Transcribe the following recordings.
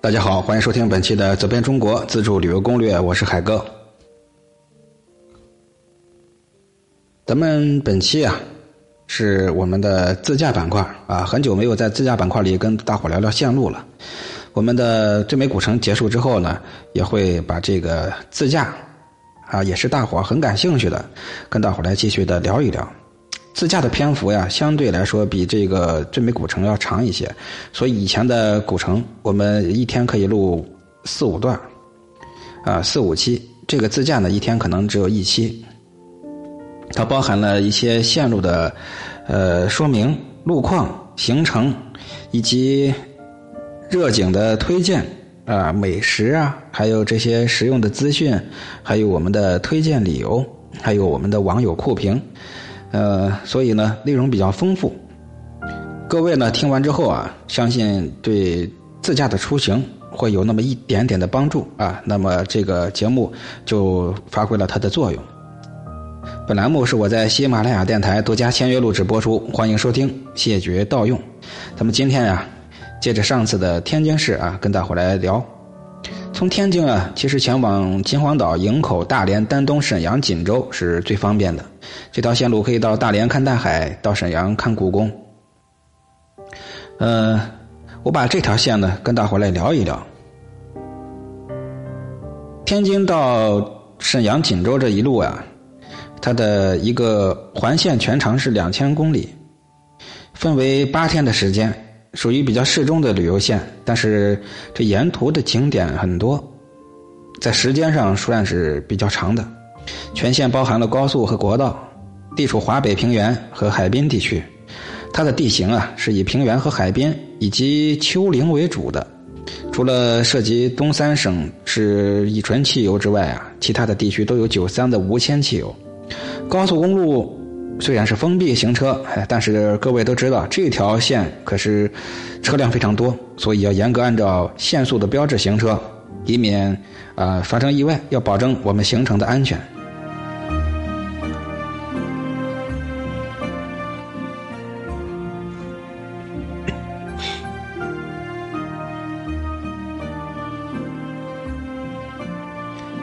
大家好，欢迎收听本期的《走遍中国自助旅游攻略》，我是海哥。咱们本期啊，是我们的自驾板块啊，很久没有在自驾板块里跟大伙聊聊线路了。我们的最美古城结束之后呢，也会把这个自驾啊，也是大伙很感兴趣的，跟大伙来继续的聊一聊。自驾的篇幅呀，相对来说比这个最美古城要长一些，所以以前的古城我们一天可以录四五段，啊四五期。这个自驾呢，一天可能只有一期。它包含了一些线路的呃说明、路况、行程，以及热景的推荐啊、美食啊，还有这些实用的资讯，还有我们的推荐理由，还有我们的网友酷评。呃，所以呢，内容比较丰富。各位呢，听完之后啊，相信对自驾的出行会有那么一点点的帮助啊。那么这个节目就发挥了它的作用。本栏目是我在喜马拉雅电台独家签约录制播出，欢迎收听，谢绝盗用。咱们今天呀，接着上次的天津市啊，跟大伙来聊。从天津啊，其实前往秦皇岛、营口、大连、丹东、沈阳、锦州是最方便的。这条线路可以到大连看大海，到沈阳看故宫。呃，我把这条线呢跟大伙来聊一聊。天津到沈阳、锦州这一路啊，它的一个环线全长是两千公里，分为八天的时间，属于比较适中的旅游线。但是这沿途的景点很多，在时间上算是比较长的。全线包含了高速和国道，地处华北平原和海滨地区。它的地形啊是以平原和海滨以及丘陵为主的。除了涉及东三省是乙醇汽油之外啊，其他的地区都有九三的无铅汽油。高速公路虽然是封闭行车，但是各位都知道这条线可是车辆非常多，所以要严格按照限速的标志行车，以免啊发生意外，要保证我们行程的安全。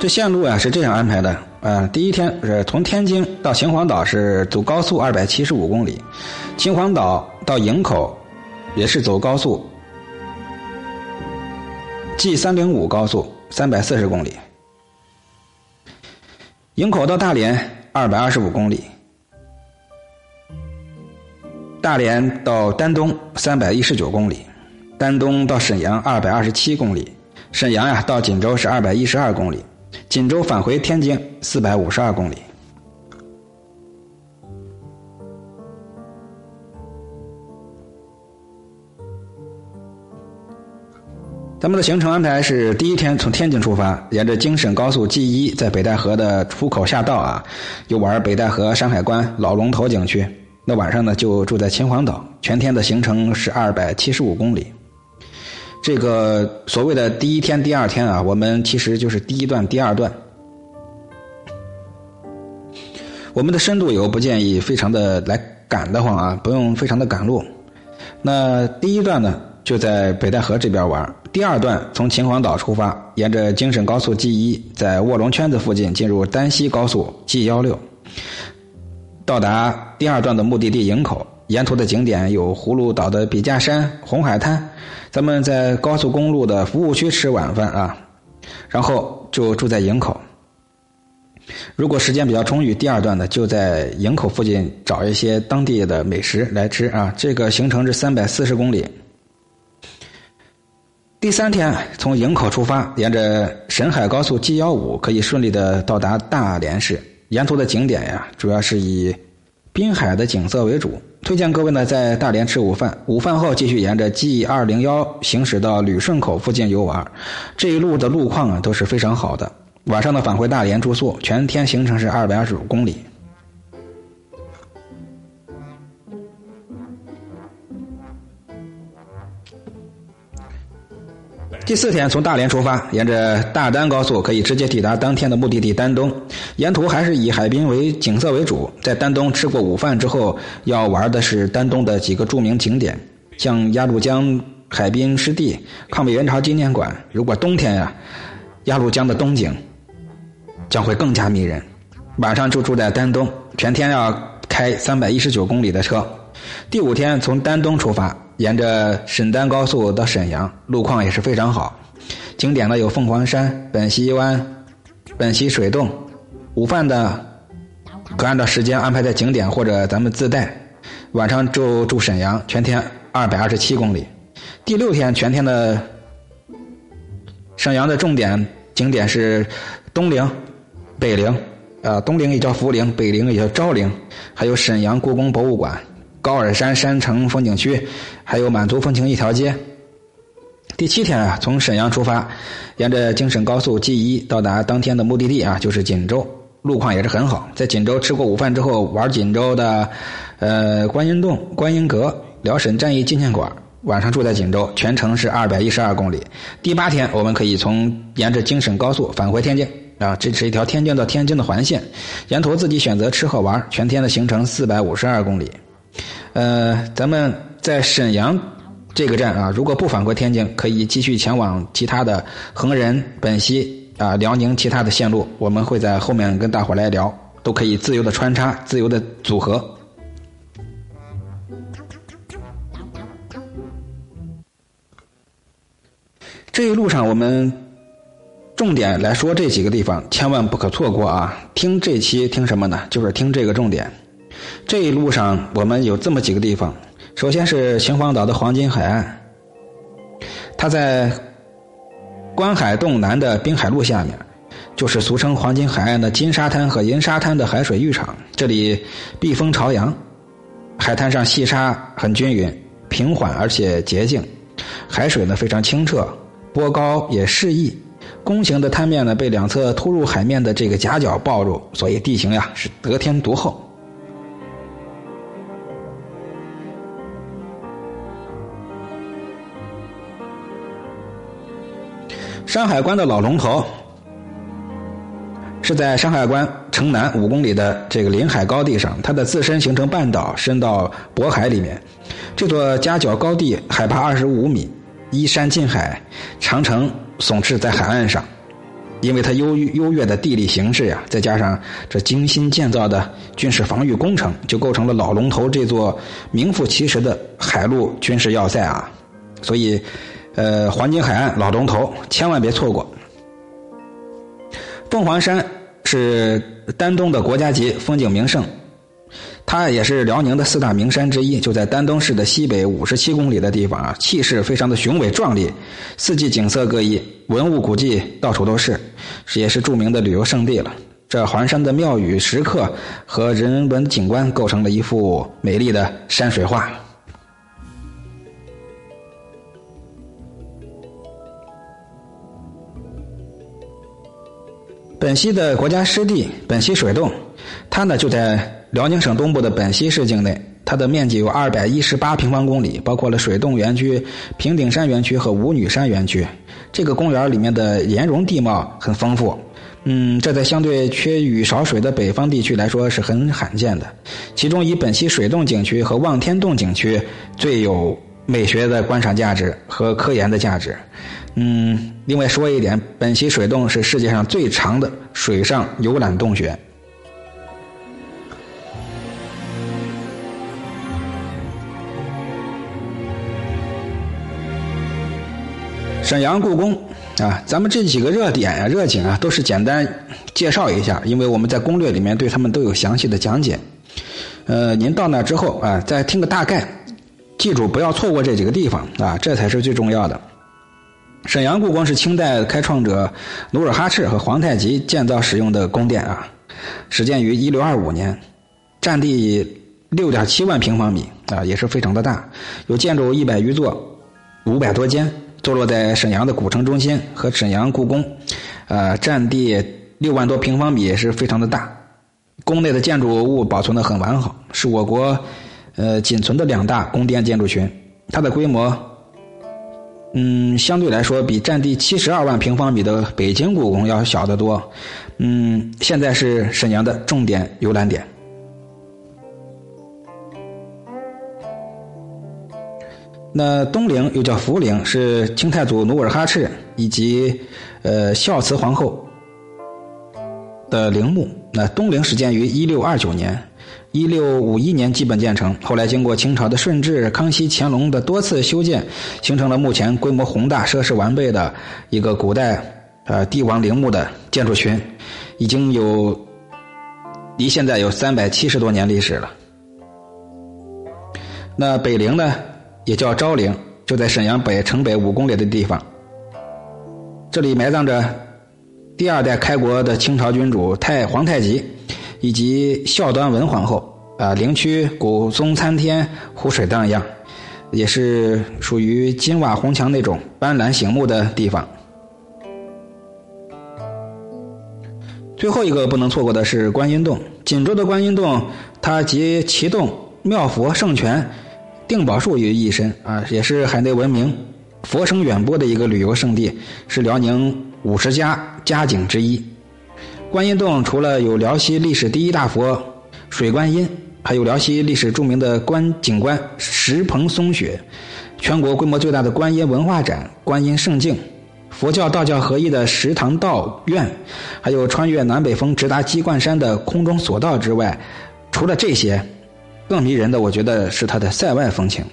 这线路啊是这样安排的啊，第一天是从天津到秦皇岛是走高速二百七十五公里，秦皇岛到营口也是走高速 G 三零五高速三百四十公里，营口到大连二百二十五公里，大连到丹东三百一十九公里，丹东到沈阳二百二十七公里，沈阳呀到锦州是二百一十二公里。锦州返回天津四百五十二公里。咱们的行程安排是：第一天从天津出发，沿着京沈高速 G 一，在北戴河的出口下道啊，游玩北戴河山海关、老龙头景区。那晚上呢，就住在秦皇岛。全天的行程是二百七十五公里。这个所谓的第一天、第二天啊，我们其实就是第一段、第二段。我们的深度游不建议非常的来赶的慌啊，不用非常的赶路。那第一段呢，就在北戴河这边玩；第二段从秦皇岛出发，沿着京沈高速 G 一，在卧龙圈子附近进入丹西高速 G 幺六，到达第二段的目的地营口。沿途的景点有葫芦岛的笔架山、红海滩。咱们在高速公路的服务区吃晚饭啊，然后就住在营口。如果时间比较充裕，第二段呢就在营口附近找一些当地的美食来吃啊。这个行程是三百四十公里。第三天从营口出发，沿着沈海高速 G 幺五可以顺利的到达大连市。沿途的景点呀，主要是以滨海的景色为主。推荐各位呢在大连吃午饭，午饭后继续沿着 G 二零幺行驶到旅顺口附近游玩。这一路的路况啊都是非常好的。晚上呢返回大连住宿，全天行程是二百二十五公里。第四天从大连出发，沿着大丹高速可以直接抵达当天的目的地丹东。沿途还是以海滨为景色为主。在丹东吃过午饭之后，要玩的是丹东的几个著名景点，像鸭绿江海滨湿地、抗美援朝纪念馆。如果冬天呀，鸭绿江的冬景将会更加迷人。晚上就住在丹东，全天要开三百一十九公里的车。第五天从丹东出发，沿着沈丹高速到沈阳，路况也是非常好。景点呢有凤凰山、本溪湾、本溪水洞。午饭的可按照时间安排在景点或者咱们自带。晚上就住沈阳，全天二百二十七公里。第六天全天的沈阳的重点景点是东陵、北陵，呃，东陵也叫福陵，北陵也叫昭陵，还有沈阳故宫博物馆、高尔山山城风景区，还有满族风情一条街。第七天啊，从沈阳出发，沿着京沈高速 G 一到达当天的目的地啊，就是锦州。路况也是很好，在锦州吃过午饭之后，玩锦州的，呃，观音洞、观音阁、辽沈战役纪念馆。晚上住在锦州，全程是二百一十二公里。第八天，我们可以从沿着京沈高速返回天津啊，这是一条天津到天津的环线，沿途自己选择吃喝玩，全天的行程四百五十二公里。呃，咱们在沈阳这个站啊，如果不返回天津，可以继续前往其他的恒仁、本溪。啊，辽宁其他的线路，我们会在后面跟大伙来聊，都可以自由的穿插，自由的组合。这一路上，我们重点来说这几个地方，千万不可错过啊！听这期听什么呢？就是听这个重点。这一路上，我们有这么几个地方，首先是秦皇岛的黄金海岸，它在。观海洞南的滨海路下面，就是俗称黄金海岸的金沙滩和银沙滩的海水浴场。这里避风朝阳，海滩上细沙很均匀、平缓而且洁净，海水呢非常清澈，波高也适宜。弓形的滩面呢被两侧突入海面的这个夹角抱住，所以地形呀是得天独厚。山海关的老龙头是在山海关城南五公里的这个临海高地上，它的自身形成半岛，伸到渤海里面。这座夹角高地海拔二十五米，依山近海，长城耸峙在海岸上。因为它优优越的地理形势呀，再加上这精心建造的军事防御工程，就构成了老龙头这座名副其实的海陆军事要塞啊。所以。呃，黄金海岸老龙头，千万别错过。凤凰山是丹东的国家级风景名胜，它也是辽宁的四大名山之一，就在丹东市的西北五十七公里的地方啊，气势非常的雄伟壮丽，四季景色各异，文物古迹到处都是，也是著名的旅游胜地了。这环山的庙宇、石刻和人文景观，构成了一幅美丽的山水画。本溪的国家湿地本溪水洞，它呢就在辽宁省东部的本溪市境内，它的面积有二百一十八平方公里，包括了水洞园区、平顶山园区和五女山园区。这个公园里面的岩溶地貌很丰富，嗯，这在相对缺雨少水的北方地区来说是很罕见的。其中以本溪水洞景区和望天洞景区最有美学的观赏价值和科研的价值。嗯，另外说一点，本溪水洞是世界上最长的水上游览洞穴。沈阳故宫啊，咱们这几个热点啊、热景啊，都是简单介绍一下，因为我们在攻略里面对他们都有详细的讲解。呃，您到那之后啊，再听个大概，记住不要错过这几个地方啊，这才是最重要的。沈阳故宫是清代开创者努尔哈赤和皇太极建造使用的宫殿啊，始建于一六二五年，占地六点七万平方米啊，也是非常的大，有建筑一百余座，五百多间，坐落在沈阳的古城中心和沈阳故宫，呃，占地六万多平方米，也是非常的大。宫内的建筑物保存的很完好，是我国呃仅存的两大宫殿建筑群，它的规模。嗯，相对来说，比占地七十二万平方米的北京故宫要小得多。嗯，现在是沈阳的重点游览点。那东陵又叫福陵，是清太祖努尔哈赤以及呃孝慈皇后的陵墓。那东陵始建于一六二九年，一六五一年基本建成，后来经过清朝的顺治、康熙、乾隆的多次修建，形成了目前规模宏大、设施完备的一个古代呃帝王陵墓的建筑群，已经有离现在有三百七十多年历史了。那北陵呢？也叫昭陵，就在沈阳北城北五公里的地方。这里埋葬着第二代开国的清朝君主太皇太极，以及孝端文皇后。啊，陵区古松参天，湖水荡漾，也是属于金瓦红墙那种斑斓醒目的地方。最后一个不能错过的是观音洞，锦州的观音洞，它集奇洞、妙佛、圣泉。定宝树于一身啊，也是海内闻名、佛声远播的一个旅游胜地，是辽宁五十家佳景之一。观音洞除了有辽西历史第一大佛水观音，还有辽西历史著名的观景观石棚松雪，全国规模最大的观音文化展——观音圣境，佛教道教合一的石堂道院，还有穿越南北风直达鸡冠山的空中索道之外，除了这些。更迷人的，我觉得是它的塞外风情。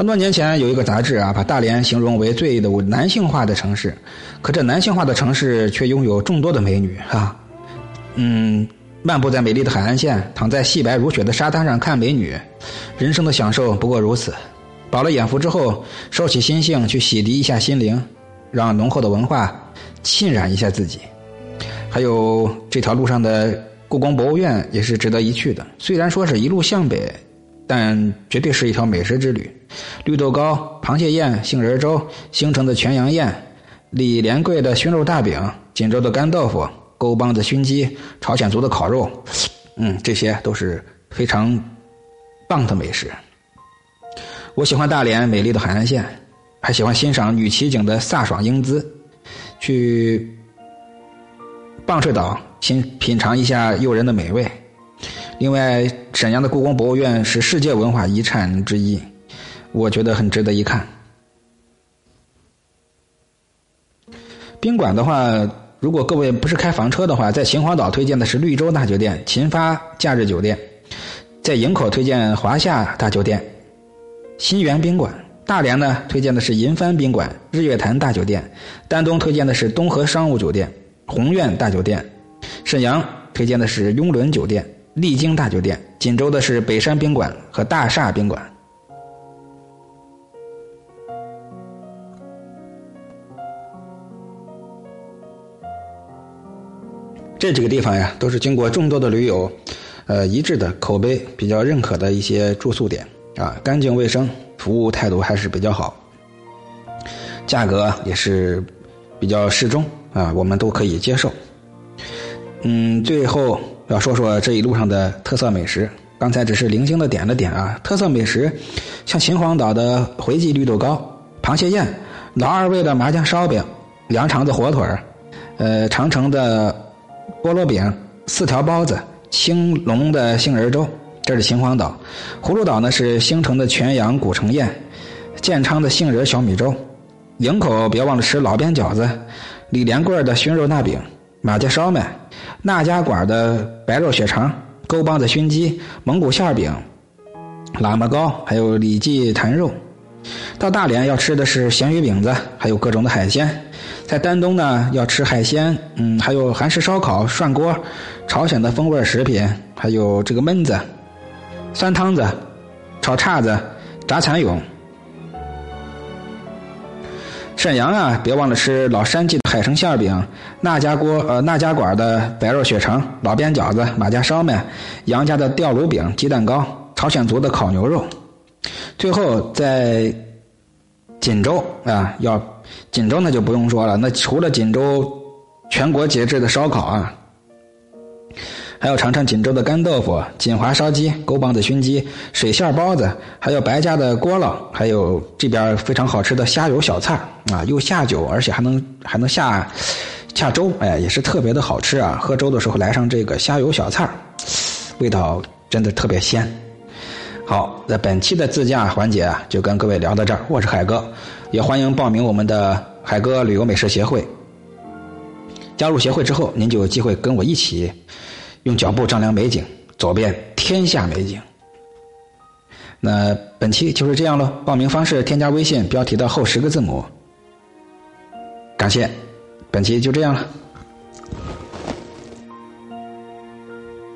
很多年前有一个杂志啊，把大连形容为最的男性化的城市，可这男性化的城市却拥有众多的美女啊。嗯，漫步在美丽的海岸线，躺在细白如雪的沙滩上看美女，人生的享受不过如此。饱了眼福之后，收起心性去洗涤一下心灵，让浓厚的文化浸染一下自己。还有这条路上的故宫博物院也是值得一去的。虽然说是一路向北，但绝对是一条美食之旅。绿豆糕、螃蟹宴、杏仁粥、兴城的全羊宴、李连贵的熏肉大饼、锦州的干豆腐、沟帮子熏鸡、朝鲜族的烤肉，嗯，这些都是非常棒的美食。我喜欢大连美丽的海岸线，还喜欢欣赏女骑警的飒爽英姿，去棒槌岛品品尝一下诱人的美味。另外，沈阳的故宫博物院是世界文化遗产之一，我觉得很值得一看。宾馆的话，如果各位不是开房车的话，在秦皇岛推荐的是绿洲大酒店、秦发假日酒店，在营口推荐华夏大酒店。新源宾馆，大连呢推荐的是银帆宾馆、日月潭大酒店；丹东推荐的是东河商务酒店、宏苑大酒店；沈阳推荐的是雍伦酒店、丽晶大酒店；锦州的是北山宾馆和大厦宾馆。这几个地方呀，都是经过众多的驴友，呃一致的口碑比较认可的一些住宿点。啊，干净卫生，服务态度还是比较好，价格也是比较适中啊，我们都可以接受。嗯，最后要说说这一路上的特色美食，刚才只是零星的点了点啊。特色美食像秦皇岛的回记绿豆糕、螃蟹宴、老二味的麻酱烧饼、羊肠子火腿呃，长城的菠萝饼、四条包子、青龙的杏仁粥。这是秦皇岛，葫芦岛呢是兴城的全羊古城宴，建昌的杏仁小米粥，营口别忘了吃老边饺子，李连贵的熏肉大饼，马家烧麦，那家馆的白肉血肠，沟帮子熏鸡，蒙古馅饼，喇嘛糕，还有李记坛肉。到大连要吃的是咸鱼饼子，还有各种的海鲜。在丹东呢要吃海鲜，嗯，还有韩式烧烤、涮锅，朝鲜的风味食品，还有这个焖子。酸汤子、炒叉子、炸蚕蛹。沈阳啊，别忘了吃老山记的海城馅饼，那家锅呃那家馆的白肉血肠、老边饺子、马家烧麦、杨家的吊炉饼、鸡蛋糕、朝鲜族的烤牛肉。最后在锦州啊，要锦州那就不用说了，那除了锦州全国节制的烧烤啊。还有尝尝锦州的干豆腐、锦华烧鸡、沟帮子熏鸡、水馅包子，还有白家的锅烙，还有这边非常好吃的虾油小菜啊，又下酒，而且还能还能下下粥，哎，也是特别的好吃啊！喝粥的时候来上这个虾油小菜味道真的特别鲜。好，那本期的自驾环节啊，就跟各位聊到这儿。我是海哥，也欢迎报名我们的海哥旅游美食协会。加入协会之后，您就有机会跟我一起用脚步丈量美景，走遍天下美景。那本期就是这样喽。报名方式：添加微信标题的后十个字母。感谢，本期就这样了。